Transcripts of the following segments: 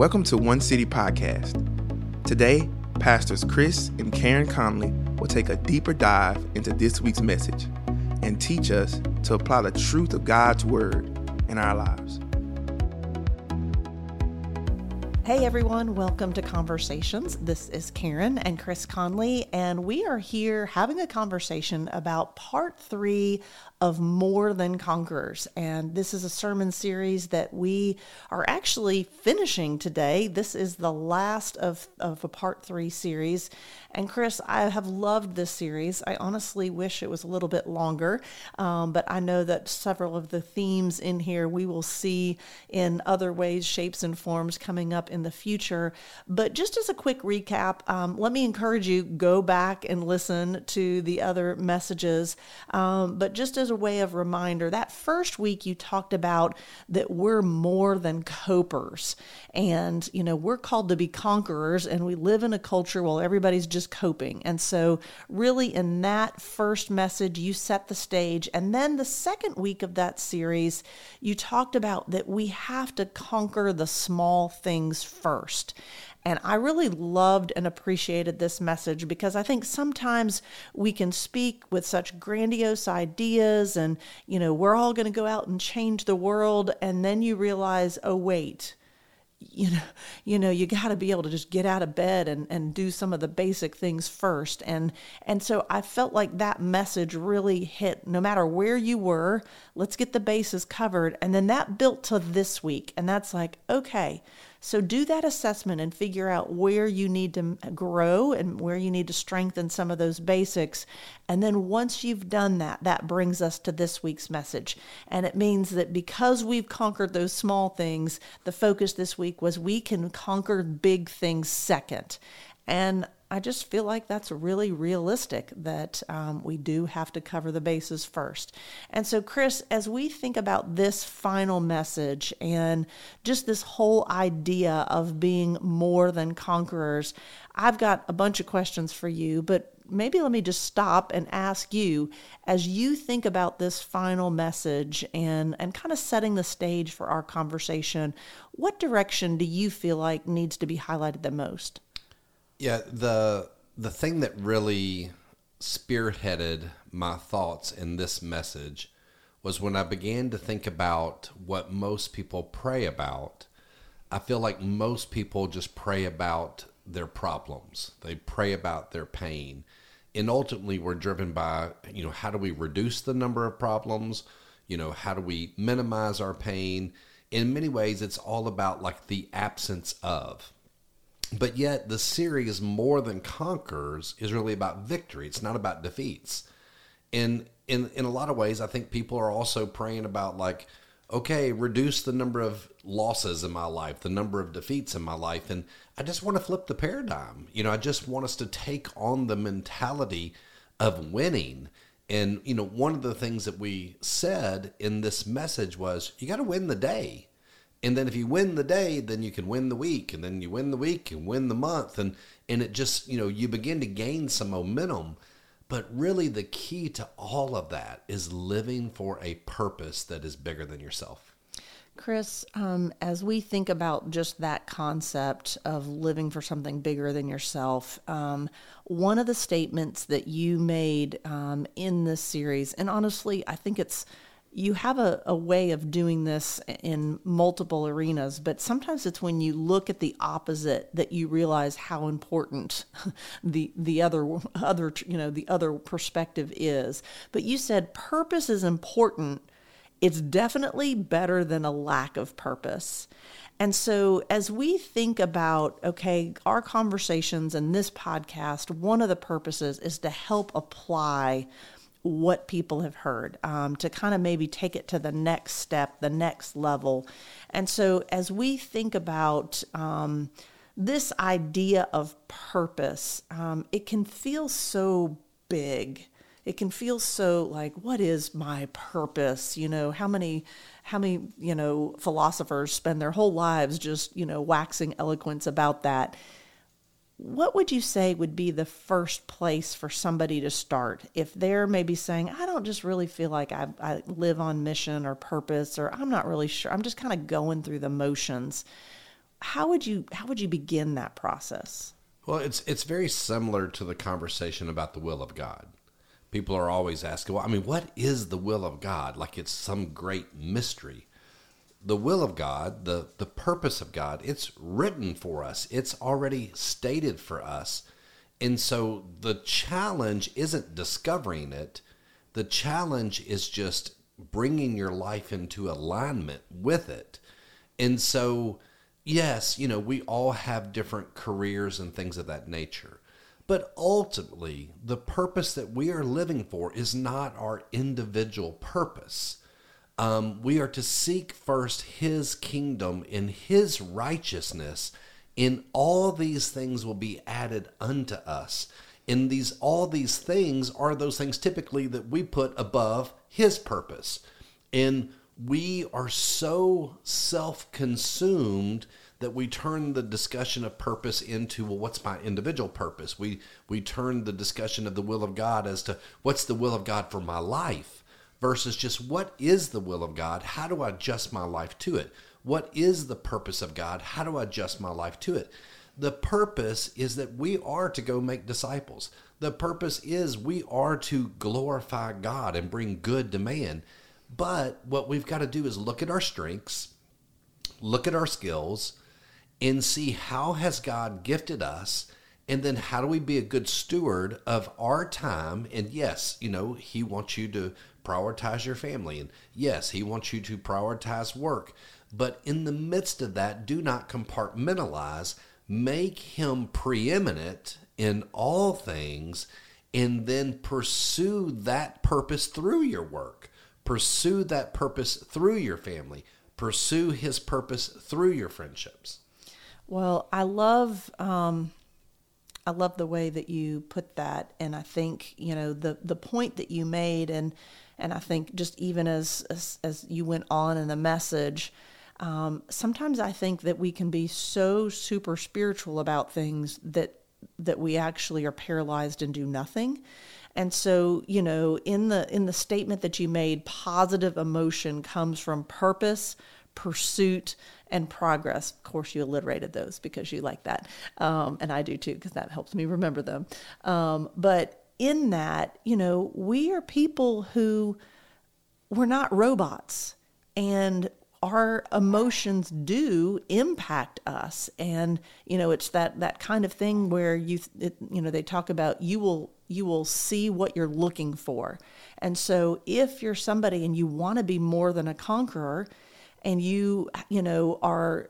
Welcome to One City Podcast. Today, Pastors Chris and Karen Conley will take a deeper dive into this week's message and teach us to apply the truth of God's Word in our lives. Hey everyone, welcome to Conversations. This is Karen and Chris Conley, and we are here having a conversation about part three of More Than Conquerors. And this is a sermon series that we are actually finishing today. This is the last of, of a part three series. And Chris, I have loved this series. I honestly wish it was a little bit longer, um, but I know that several of the themes in here we will see in other ways, shapes, and forms coming up in the future. But just as a quick recap, um, let me encourage you go back and listen to the other messages. Um, but just as a way of reminder, that first week you talked about that we're more than copers. And, you know, we're called to be conquerors, and we live in a culture where everybody's just coping. And so, really, in that first message, you set the stage. And then the second week of that series, you talked about that we have to conquer the small things first. And I really loved and appreciated this message because I think sometimes we can speak with such grandiose ideas and, you know, we're all going to go out and change the world. And then you realize, oh, wait, you know you know you got to be able to just get out of bed and and do some of the basic things first and and so i felt like that message really hit no matter where you were let's get the bases covered and then that built to this week and that's like okay so do that assessment and figure out where you need to grow and where you need to strengthen some of those basics. And then once you've done that, that brings us to this week's message. And it means that because we've conquered those small things, the focus this week was we can conquer big things second. And I just feel like that's really realistic that um, we do have to cover the bases first. And so, Chris, as we think about this final message and just this whole idea of being more than conquerors, I've got a bunch of questions for you, but maybe let me just stop and ask you as you think about this final message and, and kind of setting the stage for our conversation, what direction do you feel like needs to be highlighted the most? Yeah, the the thing that really spearheaded my thoughts in this message was when I began to think about what most people pray about. I feel like most people just pray about their problems. They pray about their pain. And ultimately we're driven by, you know, how do we reduce the number of problems? You know, how do we minimize our pain? In many ways it's all about like the absence of but yet, the series More Than Conquerors is really about victory. It's not about defeats. And in, in a lot of ways, I think people are also praying about, like, okay, reduce the number of losses in my life, the number of defeats in my life. And I just want to flip the paradigm. You know, I just want us to take on the mentality of winning. And, you know, one of the things that we said in this message was you got to win the day. And then if you win the day, then you can win the week, and then you win the week and win the month, and and it just you know you begin to gain some momentum. But really, the key to all of that is living for a purpose that is bigger than yourself. Chris, um, as we think about just that concept of living for something bigger than yourself, um, one of the statements that you made um, in this series, and honestly, I think it's you have a, a way of doing this in multiple arenas, but sometimes it's when you look at the opposite that you realize how important the the other other you know the other perspective is. But you said purpose is important. It's definitely better than a lack of purpose. And so, as we think about, okay, our conversations and this podcast, one of the purposes is to help apply what people have heard um, to kind of maybe take it to the next step, the next level. And so, as we think about um, this idea of purpose, um, it can feel so big. It can feel so like, what is my purpose? You know, how many, how many, you know, philosophers spend their whole lives just, you know, waxing eloquence about that what would you say would be the first place for somebody to start if they're maybe saying i don't just really feel like i, I live on mission or purpose or i'm not really sure i'm just kind of going through the motions how would you how would you begin that process? Well, it's it's very similar to the conversation about the will of God. People are always asking, well, I mean, what is the will of God? Like it's some great mystery. The will of God, the the purpose of God, it's written for us. It's already stated for us. And so the challenge isn't discovering it. The challenge is just bringing your life into alignment with it. And so, yes, you know, we all have different careers and things of that nature. But ultimately, the purpose that we are living for is not our individual purpose. Um, we are to seek first His kingdom and His righteousness, and all these things will be added unto us. And these all these things are those things typically that we put above His purpose. And we are so self consumed that we turn the discussion of purpose into well what's my individual purpose we we turn the discussion of the will of god as to what's the will of god for my life versus just what is the will of god? How do i adjust my life to it? What is the purpose of god? How do i adjust my life to it? The purpose is that we are to go make disciples. The purpose is we are to glorify god and bring good to man. But what we've got to do is look at our strengths, look at our skills, and see how has God gifted us and then how do we be a good steward of our time? And yes you know he wants you to prioritize your family and yes he wants you to prioritize work but in the midst of that do not compartmentalize make him preeminent in all things and then pursue that purpose through your work Pursue that purpose through your family. Pursue His purpose through your friendships. Well, I love um, I love the way that you put that, and I think you know the the point that you made, and and I think just even as as, as you went on in the message. Um, sometimes I think that we can be so super spiritual about things that that we actually are paralyzed and do nothing. And so, you know, in the in the statement that you made, positive emotion comes from purpose, pursuit, and progress. Of course, you alliterated those because you like that, um, and I do too because that helps me remember them. Um, but in that, you know, we are people who we're not robots, and our emotions do impact us and you know it's that that kind of thing where you it, you know they talk about you will you will see what you're looking for. And so if you're somebody and you want to be more than a conqueror and you, you know, are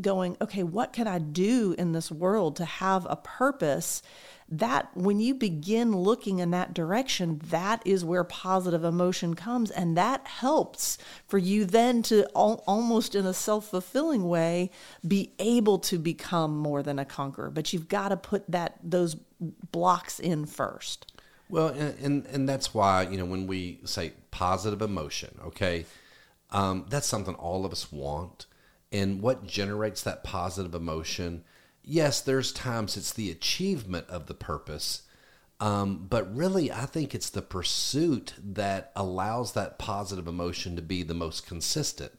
going, okay, what can I do in this world to have a purpose? That when you begin looking in that direction, that is where positive emotion comes. And that helps for you then to al- almost in a self fulfilling way be able to become more than a conqueror. But you've got to put that, those blocks in first. Well, and, and, and that's why, you know, when we say positive emotion, okay, um, that's something all of us want. And what generates that positive emotion? Yes, there's times it's the achievement of the purpose, um, but really, I think it's the pursuit that allows that positive emotion to be the most consistent.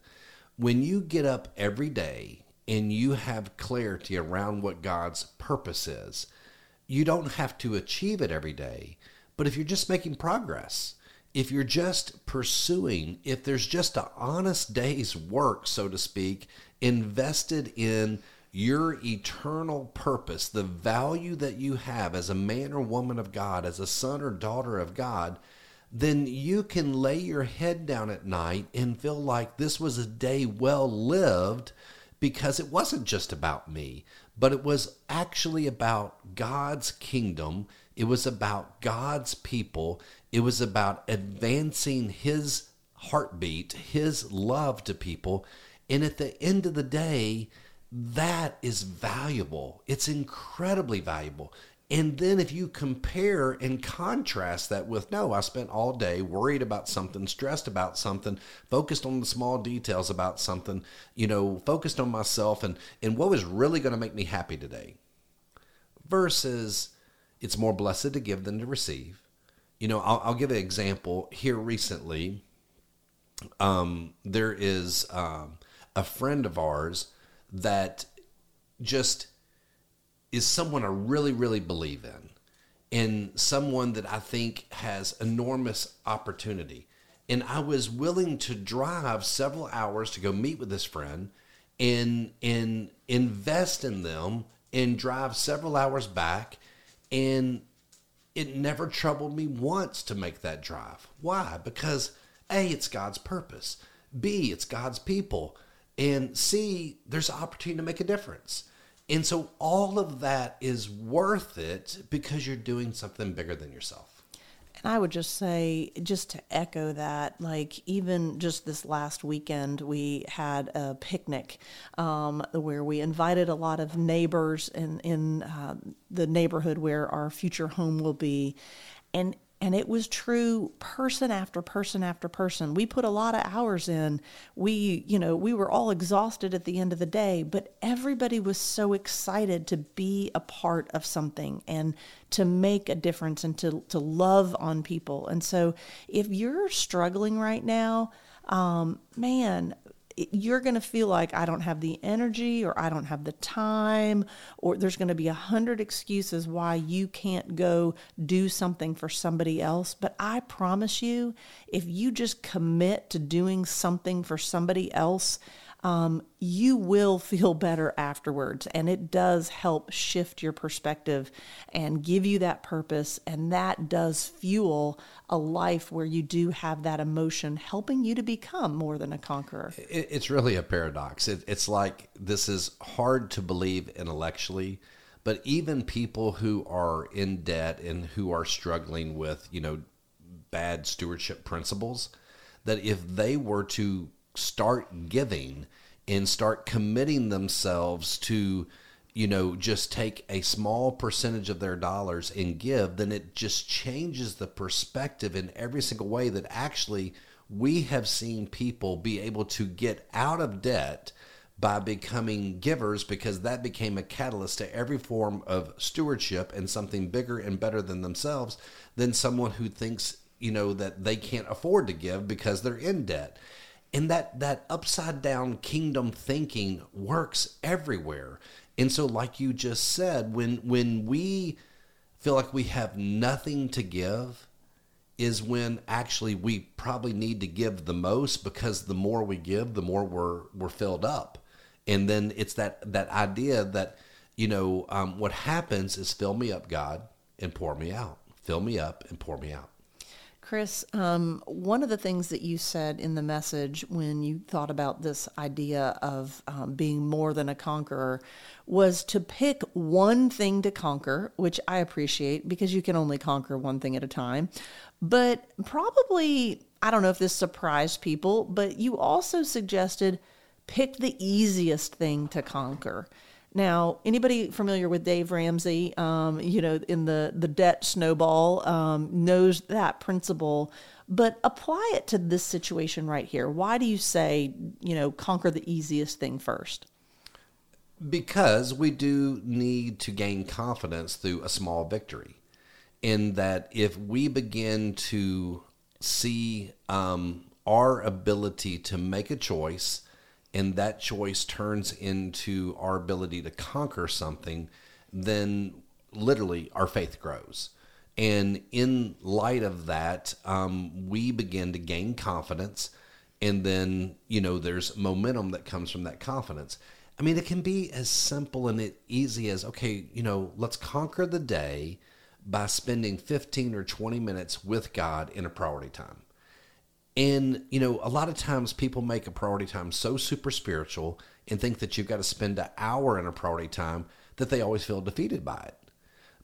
When you get up every day and you have clarity around what God's purpose is, you don't have to achieve it every day. But if you're just making progress, if you're just pursuing, if there's just an honest day's work, so to speak, invested in your eternal purpose, the value that you have as a man or woman of God, as a son or daughter of God, then you can lay your head down at night and feel like this was a day well lived because it wasn't just about me, but it was actually about God's kingdom. It was about God's people. It was about advancing His heartbeat, His love to people. And at the end of the day, that is valuable. It's incredibly valuable. And then if you compare and contrast that with, no, I spent all day worried about something, stressed about something, focused on the small details about something, you know, focused on myself and, and what was really going to make me happy today. Versus it's more blessed to give than to receive. You know, I'll, I'll give an example here recently. Um, there is um, a friend of ours that just is someone I really, really believe in, and someone that I think has enormous opportunity. And I was willing to drive several hours to go meet with this friend and and invest in them and drive several hours back and it never troubled me once to make that drive. Why? Because A, it's God's purpose. B, it's God's people. And C, there's opportunity to make a difference. And so all of that is worth it because you're doing something bigger than yourself. And I would just say, just to echo that, like even just this last weekend, we had a picnic um, where we invited a lot of neighbors in in uh, the neighborhood where our future home will be, and and it was true person after person after person. We put a lot of hours in. We you know we were all exhausted at the end of the day but everybody was so excited to be a part of something and to make a difference and to to love on people. And so if you're struggling right now um, man you're going to feel like I don't have the energy or I don't have the time, or there's going to be a hundred excuses why you can't go do something for somebody else. But I promise you, if you just commit to doing something for somebody else, um, you will feel better afterwards. And it does help shift your perspective and give you that purpose. And that does fuel a life where you do have that emotion helping you to become more than a conqueror. It's really a paradox. It's like this is hard to believe intellectually. But even people who are in debt and who are struggling with, you know, bad stewardship principles, that if they were to start giving and start committing themselves to you know just take a small percentage of their dollars and give then it just changes the perspective in every single way that actually we have seen people be able to get out of debt by becoming givers because that became a catalyst to every form of stewardship and something bigger and better than themselves than someone who thinks you know that they can't afford to give because they're in debt and that that upside down kingdom thinking works everywhere. And so like you just said when when we feel like we have nothing to give is when actually we probably need to give the most because the more we give the more we're we're filled up. And then it's that that idea that you know um, what happens is fill me up god and pour me out. Fill me up and pour me out Chris, um, one of the things that you said in the message when you thought about this idea of um, being more than a conqueror was to pick one thing to conquer, which I appreciate because you can only conquer one thing at a time. But probably, I don't know if this surprised people, but you also suggested pick the easiest thing to conquer. Now, anybody familiar with Dave Ramsey, um, you know, in the, the debt snowball, um, knows that principle, but apply it to this situation right here. Why do you say, you know, conquer the easiest thing first? Because we do need to gain confidence through a small victory. In that, if we begin to see um, our ability to make a choice, and that choice turns into our ability to conquer something, then literally our faith grows. And in light of that, um, we begin to gain confidence. And then, you know, there's momentum that comes from that confidence. I mean, it can be as simple and easy as okay, you know, let's conquer the day by spending 15 or 20 minutes with God in a priority time. And, you know, a lot of times people make a priority time so super spiritual and think that you've got to spend an hour in a priority time that they always feel defeated by it.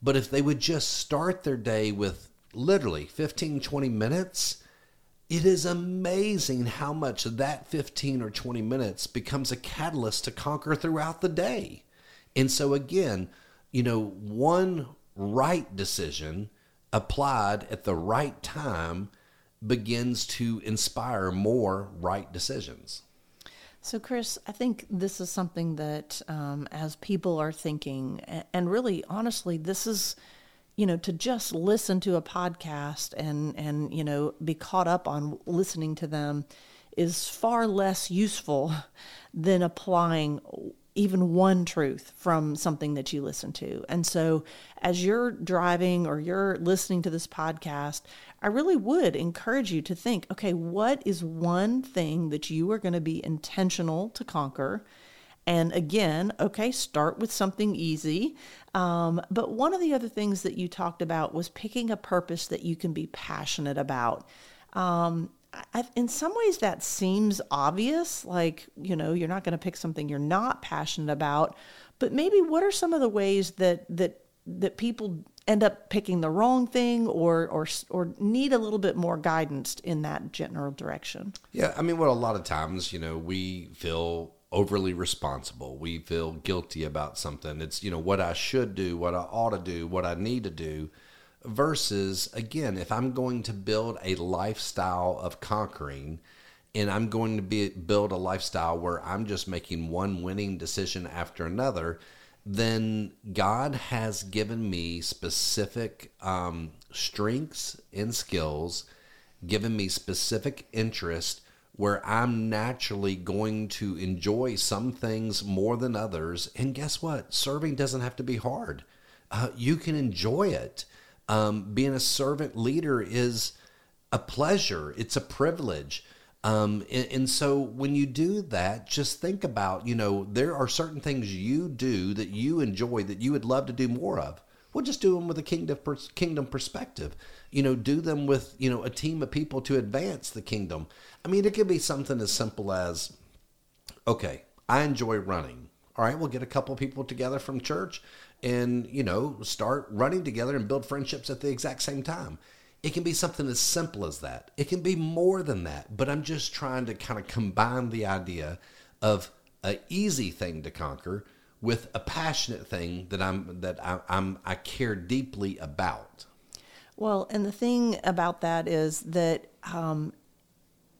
But if they would just start their day with literally 15, 20 minutes, it is amazing how much that 15 or 20 minutes becomes a catalyst to conquer throughout the day. And so, again, you know, one right decision applied at the right time begins to inspire more right decisions. So, Chris, I think this is something that um, as people are thinking, and really, honestly, this is, you know, to just listen to a podcast and and you know be caught up on listening to them is far less useful than applying even one truth from something that you listen to. And so, as you're driving or you're listening to this podcast, I really would encourage you to think okay, what is one thing that you are going to be intentional to conquer? And again, okay, start with something easy. Um, but one of the other things that you talked about was picking a purpose that you can be passionate about. Um, I, in some ways, that seems obvious. Like, you know, you're not going to pick something you're not passionate about. But maybe what are some of the ways that that that people end up picking the wrong thing or or or need a little bit more guidance in that general direction? Yeah, I mean, what a lot of times, you know, we feel overly responsible. We feel guilty about something. It's, you know, what I should do, what I ought to do, what I need to do versus again if i'm going to build a lifestyle of conquering and i'm going to be build a lifestyle where i'm just making one winning decision after another then god has given me specific um, strengths and skills given me specific interest where i'm naturally going to enjoy some things more than others. And guess what? Serving doesn't have to be hard. Uh, you can enjoy it um, being a servant leader is a pleasure, it's a privilege. Um, and, and, so when you do that, just think about, you know, there are certain things you do that you enjoy that you would love to do more of. We'll just do them with a kingdom kingdom perspective. You know, do them with you know a team of people to advance the kingdom. I mean, it could be something as simple as, okay, I enjoy running. All right, we'll get a couple people together from church and you know start running together and build friendships at the exact same time. It can be something as simple as that. It can be more than that but i'm just trying to kind of combine the idea of a easy thing to conquer with a passionate thing that i'm that I, i'm i care deeply about. Well and the thing about that is that um,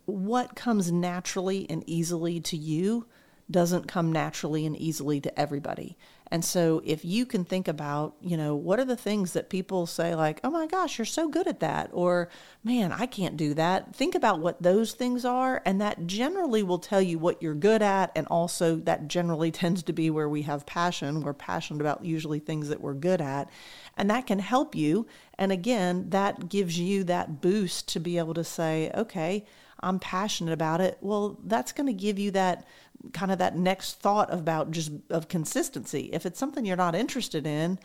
what comes naturally and easily to you doesn't come naturally and easily to everybody. And so if you can think about, you know, what are the things that people say like, "Oh my gosh, you're so good at that," or "Man, I can't do that." Think about what those things are, and that generally will tell you what you're good at and also that generally tends to be where we have passion. We're passionate about usually things that we're good at, and that can help you. And again, that gives you that boost to be able to say, "Okay, I'm passionate about it." Well, that's going to give you that kind of that next thought about just of consistency. If it's something you're not interested in,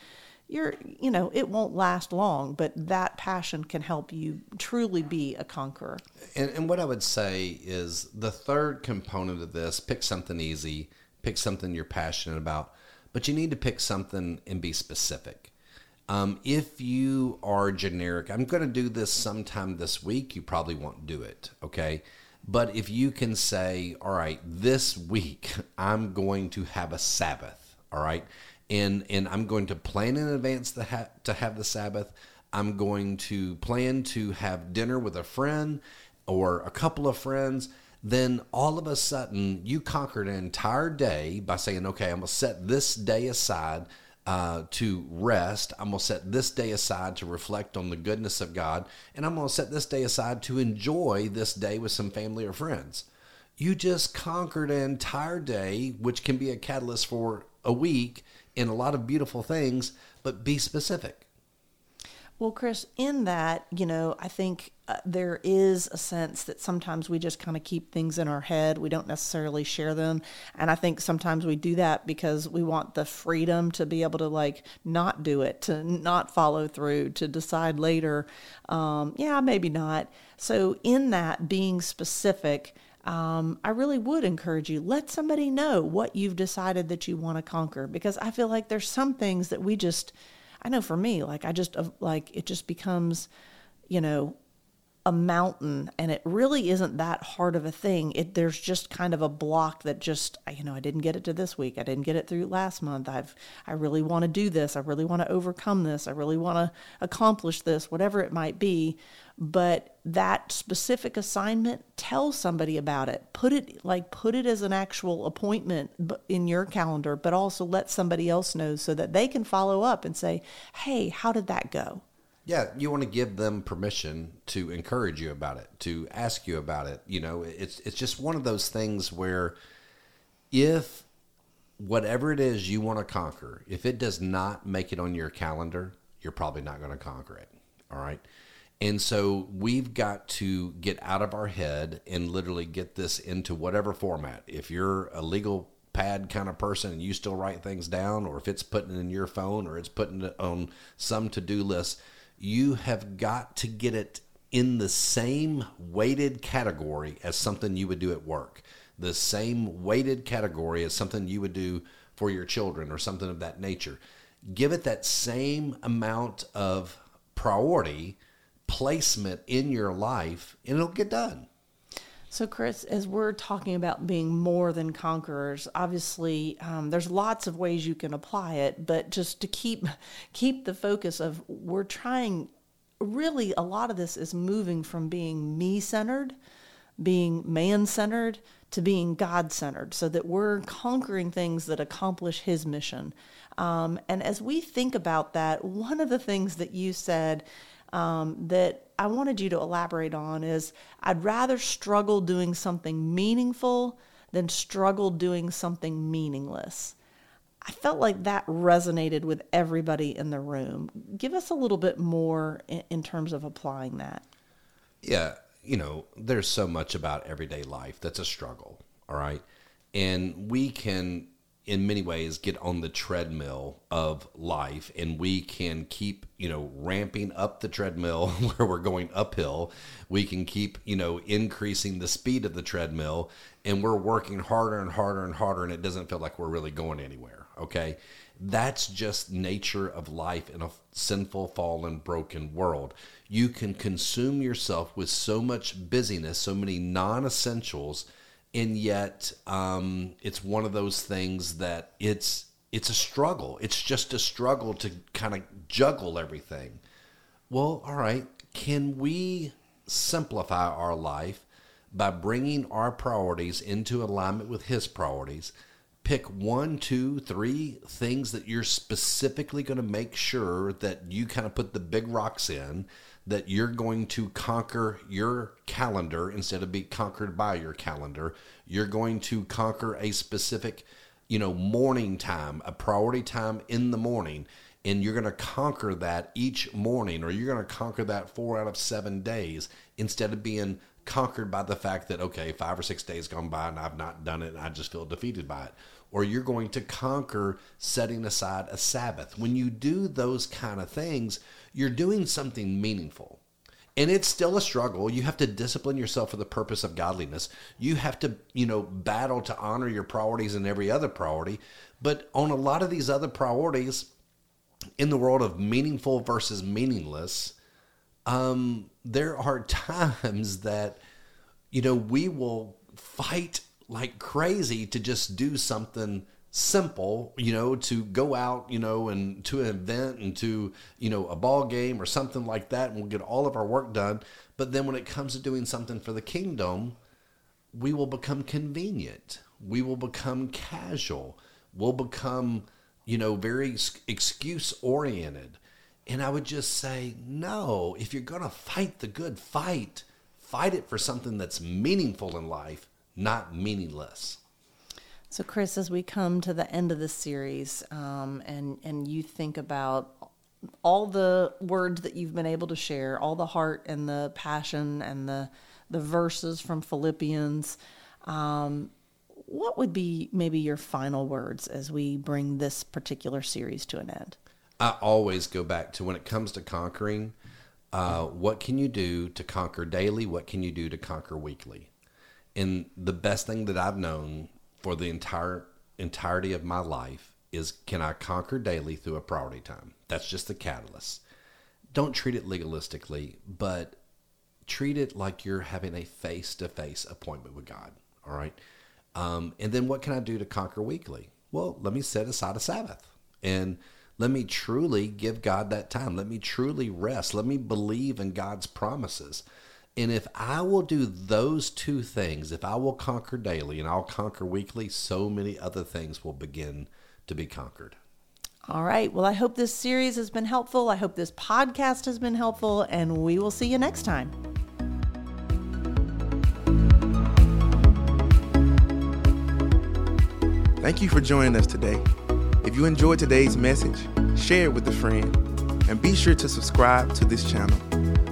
you're you know it won't last long but that passion can help you truly be a conqueror and, and, what i would say is the third component of this pick something easy pick something you're passionate about but you need to pick something and be specific um, if you are generic i'm going to do this sometime this week you probably won't do it okay but if you can say, all right, this week I'm going to have a Sabbath, all right, and and I'm going to plan in advance to have to have the Sabbath. I'm going to plan to have dinner with a friend or a couple of friends. Then all of a sudden, you conquered an entire day by saying, okay, I'm going to set this day aside uh, to rest. I'm going to set this day aside to reflect on the goodness of God. And I'm going to set this day aside to enjoy this day with some family or friends. You just conquered an entire day, which can be a catalyst for a week in a lot of beautiful things, but be specific. Well, Chris, in that, you know, I think uh, there is a sense that sometimes we just kind of keep things in our head. We don't necessarily share them. And I think sometimes we do that because we want the freedom to be able to, like, not do it, to not follow through, to decide later, um, yeah, maybe not. So, in that, being specific, um, I really would encourage you let somebody know what you've decided that you want to conquer because I feel like there's some things that we just I know for me, like I just uh, like it just becomes, you know, a mountain and it really isn't that hard of a thing. It there's just kind of a block that just you know I didn't get it to this week. I didn't get it through last month. I've I really want to do this. I really want to overcome this. I really want to accomplish this whatever it might be. But that specific assignment tell somebody about it put it like put it as an actual appointment in your calendar but also let somebody else know so that they can follow up and say hey how did that go yeah, you want to give them permission to encourage you about it, to ask you about it. You know, it's it's just one of those things where if whatever it is you want to conquer, if it does not make it on your calendar, you're probably not going to conquer it. All right. And so we've got to get out of our head and literally get this into whatever format. If you're a legal pad kind of person and you still write things down, or if it's putting it in your phone or it's putting it on some to do list, you have got to get it in the same weighted category as something you would do at work, the same weighted category as something you would do for your children or something of that nature. Give it that same amount of priority placement in your life and it'll get done. So, Chris, as we're talking about being more than conquerors, obviously um, there's lots of ways you can apply it, but just to keep keep the focus of we're trying. Really, a lot of this is moving from being me centered, being man centered, to being God centered, so that we're conquering things that accomplish His mission. Um, and as we think about that, one of the things that you said um, that I wanted you to elaborate on is I'd rather struggle doing something meaningful than struggle doing something meaningless. I felt like that resonated with everybody in the room. Give us a little bit more in, in terms of applying that. Yeah, you know, there's so much about everyday life that's a struggle, all right? And we can in many ways get on the treadmill of life and we can keep you know ramping up the treadmill where we're going uphill. We can keep you know increasing the speed of the treadmill and we're working harder and harder and harder and it doesn't feel like we're really going anywhere okay? That's just nature of life in a sinful fallen broken world. You can consume yourself with so much busyness so many non-essentials and yet um, it's one of those things that it's it's a struggle. It's just a struggle to kind of juggle everything. Well, all right, can we simplify our life by bringing our priorities into alignment with His priorities? Pick one, two, three things that you're specifically going to make sure that you kind of put the big rocks in that you're going to conquer your calendar instead of be conquered by your calendar. You're going to conquer a specific, you know, morning time, a priority time in the morning, and you're going to conquer that each morning, or you're going to conquer that four out of seven days instead of being conquered by the fact that okay, five or six days gone by and I've not done it, and I just feel defeated by it. Or you're going to conquer setting aside a Sabbath. When you do those kind of things, you're doing something meaningful. And it's still a struggle. You have to discipline yourself for the purpose of godliness. You have to, you know, battle to honor your priorities and every other priority. But on a lot of these other priorities, in the world of meaningful versus meaningless, um, there are times that, you know, we will fight like crazy to just do something simple, you know, to go out, you know, and to an event and to, you know, a ball game or something like that, and we'll get all of our work done. But then when it comes to doing something for the kingdom, we will become convenient. We will become casual. We'll become, you know, very excuse oriented. And I would just say, no, if you're going to fight the good fight, fight it for something that's meaningful in life, not meaningless. So, Chris, as we come to the end of the series, um, and and you think about all the words that you've been able to share, all the heart and the passion and the the verses from Philippians, um, what would be maybe your final words as we bring this particular series to an end? I always go back to when it comes to conquering. Uh, what can you do to conquer daily? What can you do to conquer weekly? And the best thing that I've known for the entire entirety of my life is can I conquer daily through a priority time? That's just the catalyst. Don't treat it legalistically, but treat it like you're having a face to face appointment with God. All right. Um, and then what can I do to conquer weekly? Well, let me set aside a Sabbath and let me truly give God that time. Let me truly rest. Let me believe in God's promises. And if I will do those two things, if I will conquer daily and I'll conquer weekly, so many other things will begin to be conquered. All right. Well, I hope this series has been helpful. I hope this podcast has been helpful, and we will see you next time. Thank you for joining us today. If you enjoyed today's message, share it with a friend and be sure to subscribe to this channel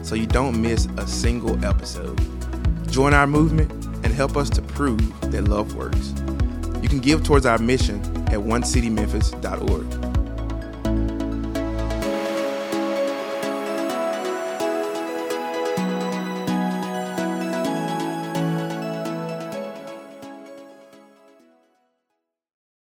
so you don't miss a single episode. Join our movement and help us to prove that love works. You can give towards our mission at onecitymemphis.org.